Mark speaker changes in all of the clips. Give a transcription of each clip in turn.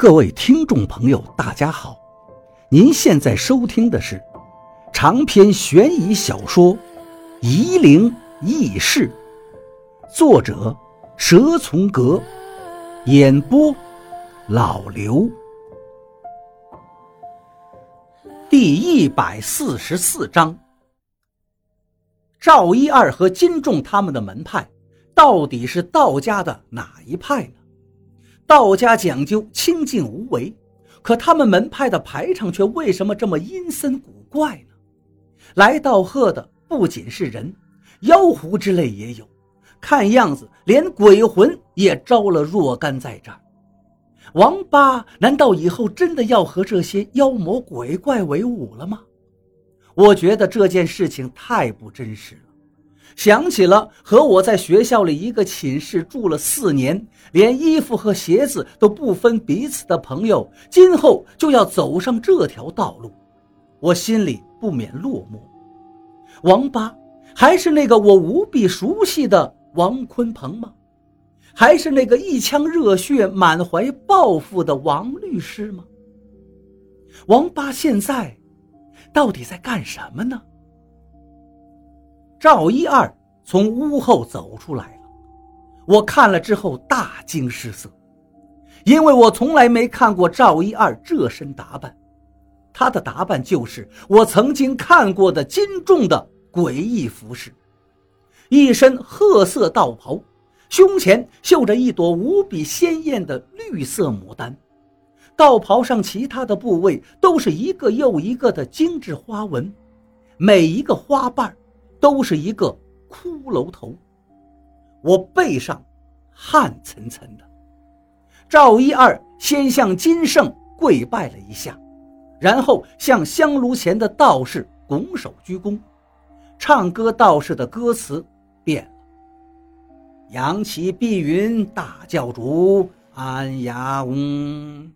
Speaker 1: 各位听众朋友，大家好！您现在收听的是长篇悬疑小说《夷陵轶事》，作者蛇从阁，演播老刘。第一百四十四章：赵一二和金仲他们的门派，到底是道家的哪一派呢？道家讲究清净无为，可他们门派的排场却为什么这么阴森古怪呢？来道贺的不仅是人，妖狐之类也有，看样子连鬼魂也招了若干在这儿。王八难道以后真的要和这些妖魔鬼怪为伍了吗？我觉得这件事情太不真实了。想起了和我在学校里一个寝室住了四年，连衣服和鞋子都不分彼此的朋友，今后就要走上这条道路，我心里不免落寞。王八还是那个我无比熟悉的王坤鹏吗？还是那个一腔热血、满怀抱负的王律师吗？王八现在到底在干什么呢？赵一二从屋后走出来了，我看了之后大惊失色，因为我从来没看过赵一二这身打扮，他的打扮就是我曾经看过的金重的诡异服饰，一身褐色道袍，胸前绣着一朵无比鲜艳的绿色牡丹，道袍上其他的部位都是一个又一个的精致花纹，每一个花瓣都是一个骷髅头，我背上汗涔涔的。赵一二先向金圣跪拜了一下，然后向香炉前的道士拱手鞠躬。唱歌道士的歌词变了：“扬起碧云大教主安呀翁，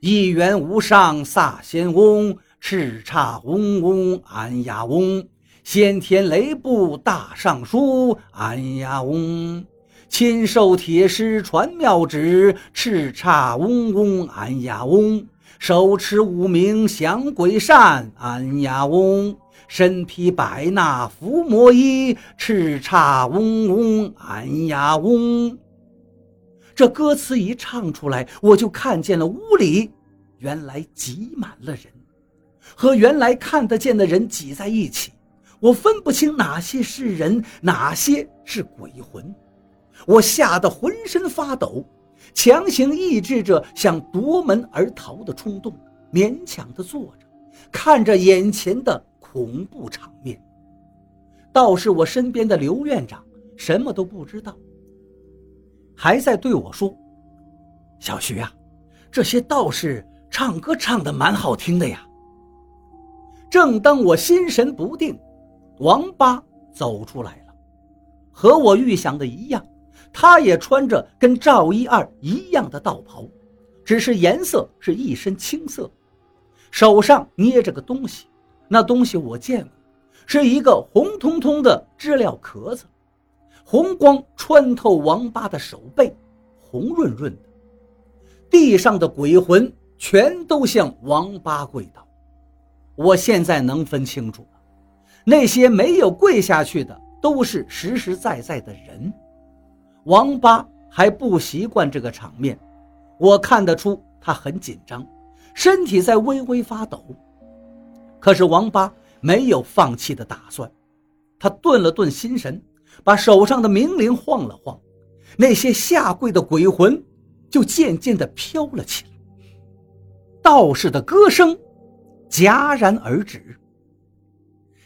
Speaker 1: 一元无上萨仙翁，叱咤嗡嗡安呀翁。”先天雷部大尚书，安呀翁，亲授铁狮传妙旨，叱咤嗡嗡，安呀翁，手持无名降鬼扇，安呀翁，身披百衲伏魔衣，叱咤嗡嗡，安呀嗡。这歌词一唱出来，我就看见了屋里原来挤满了人，和原来看得见的人挤在一起。我分不清哪些是人，哪些是鬼魂，我吓得浑身发抖，强行抑制着想夺门而逃的冲动，勉强地坐着，看着眼前的恐怖场面。倒是我身边的刘院长什么都不知道，还在对我说：“小徐啊，这些道士唱歌唱得蛮好听的呀。”正当我心神不定。王八走出来了，和我预想的一样，他也穿着跟赵一二一样的道袍，只是颜色是一身青色，手上捏着个东西，那东西我见过，是一个红彤彤的知了壳子，红光穿透王八的手背，红润润的。地上的鬼魂全都向王八跪倒，我现在能分清楚。那些没有跪下去的都是实实在在的人。王八还不习惯这个场面，我看得出他很紧张，身体在微微发抖。可是王八没有放弃的打算，他顿了顿心神，把手上的冥铃晃了晃，那些下跪的鬼魂就渐渐地飘了起来。道士的歌声戛然而止。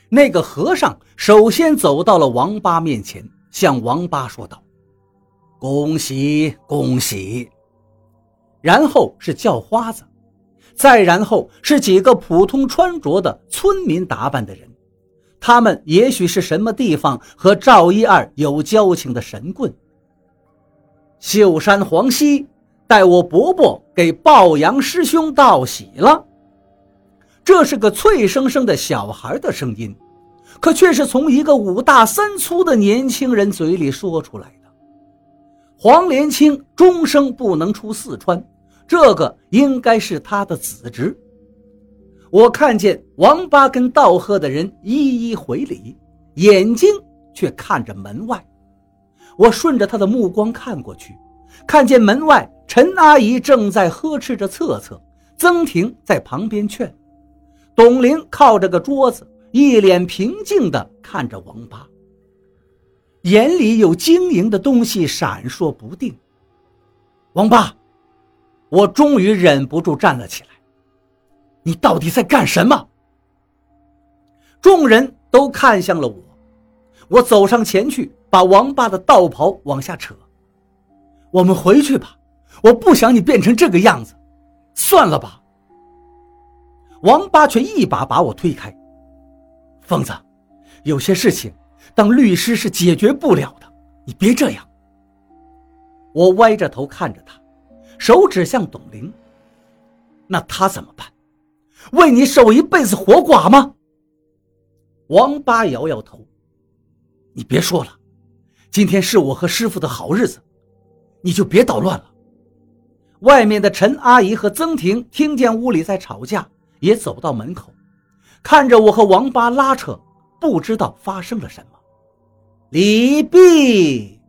Speaker 1: 那个和尚首先走到了王八面前，向王八说道：“恭喜恭喜！”然后是叫花子，再然后是几个普通穿着的村民打扮的人，他们也许是什么地方和赵一二有交情的神棍。秀山黄溪，代我伯伯给抱阳师兄道喜了。这是个脆生生的小孩的声音，可却是从一个五大三粗的年轻人嘴里说出来的。黄连清终生不能出四川，这个应该是他的子侄。我看见王八跟道贺的人一一回礼，眼睛却看着门外。我顺着他的目光看过去，看见门外陈阿姨正在呵斥着策策，曾婷在旁边劝，董玲靠着个桌子，一脸平静地看着王八，眼里有晶莹的东西闪烁不定。王八，我终于忍不住站了起来。你到底在干什么？众人都看向了我，我走上前去，把王八的道袍往下扯。我们回去吧，我不想你变成这个样子。算了吧。王八却一把把我推开。疯子，有些事情当律师是解决不了的，你别这样。我歪着头看着他，手指向董玲。那他怎么办？为你守一辈子活寡吗？王八摇摇头。你别说了，今天是我和师傅的好日子，你就别捣乱了。外面的陈阿姨和曾婷听见屋里在吵架，也走到门口，看着我和王八拉扯，不知道发生了什么。李碧，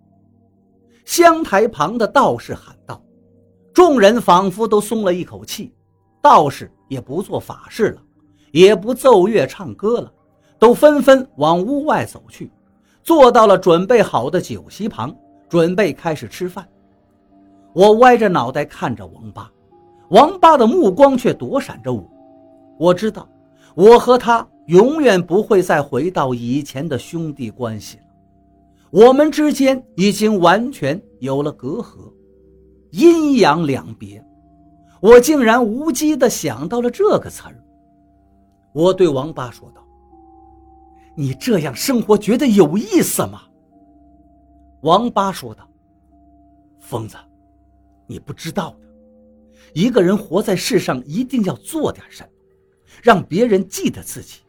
Speaker 1: 香台旁的道士喊道，众人仿佛都松了一口气。道士也不做法事了，也不奏乐唱歌了，都纷纷往屋外走去，坐到了准备好的酒席旁，准备开始吃饭。我歪着脑袋看着王八，王八的目光却躲闪着我。我知道，我和他永远不会再回到以前的兄弟关系了，我们之间已经完全有了隔阂，阴阳两别。我竟然无机地想到了这个词儿。我对王八说道：“你这样生活觉得有意思吗？”王八说道：“疯子，你不知道的，一个人活在世上一定要做点什么，让别人记得自己。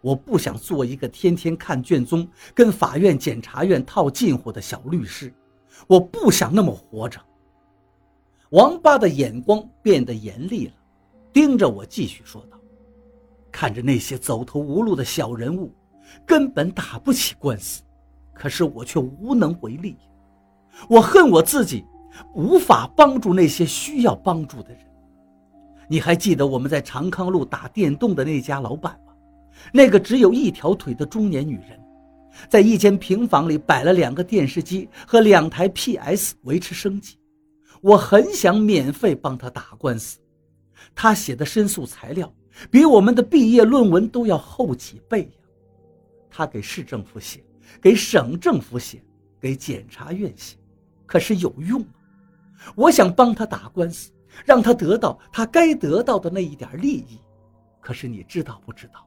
Speaker 1: 我不想做一个天天看卷宗、跟法院、检察院套近乎的小律师，我不想那么活着。”王八的眼光变得严厉了，盯着我，继续说道：“看着那些走投无路的小人物，根本打不起官司，可是我却无能为力。我恨我自己，无法帮助那些需要帮助的人。你还记得我们在长康路打电动的那家老板吗？那个只有一条腿的中年女人，在一间平房里摆了两个电视机和两台 PS 维持生计。”我很想免费帮他打官司，他写的申诉材料比我们的毕业论文都要厚几倍呀。他给市政府写，给省政府写，给检察院写，可是有用吗？我想帮他打官司，让他得到他该得到的那一点利益，可是你知道不知道？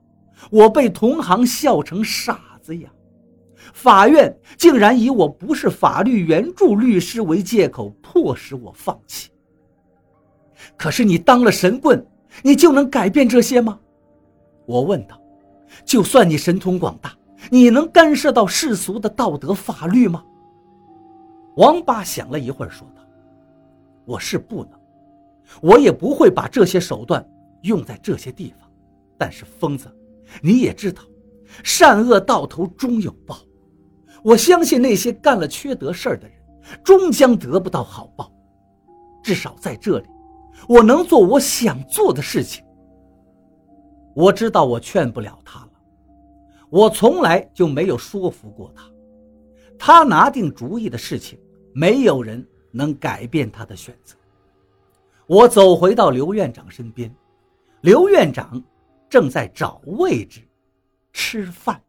Speaker 1: 我被同行笑成傻子呀。法院竟然以我不是法律援助律师为借口，迫使我放弃。可是你当了神棍，你就能改变这些吗？我问道。就算你神通广大，你能干涉到世俗的道德法律吗？王八想了一会儿，说道：“我是不能，我也不会把这些手段用在这些地方。但是疯子，你也知道，善恶到头终有报。”我相信那些干了缺德事儿的人，终将得不到好报。至少在这里，我能做我想做的事情。我知道我劝不了他了，我从来就没有说服过他。他拿定主意的事情，没有人能改变他的选择。我走回到刘院长身边，刘院长正在找位置吃饭。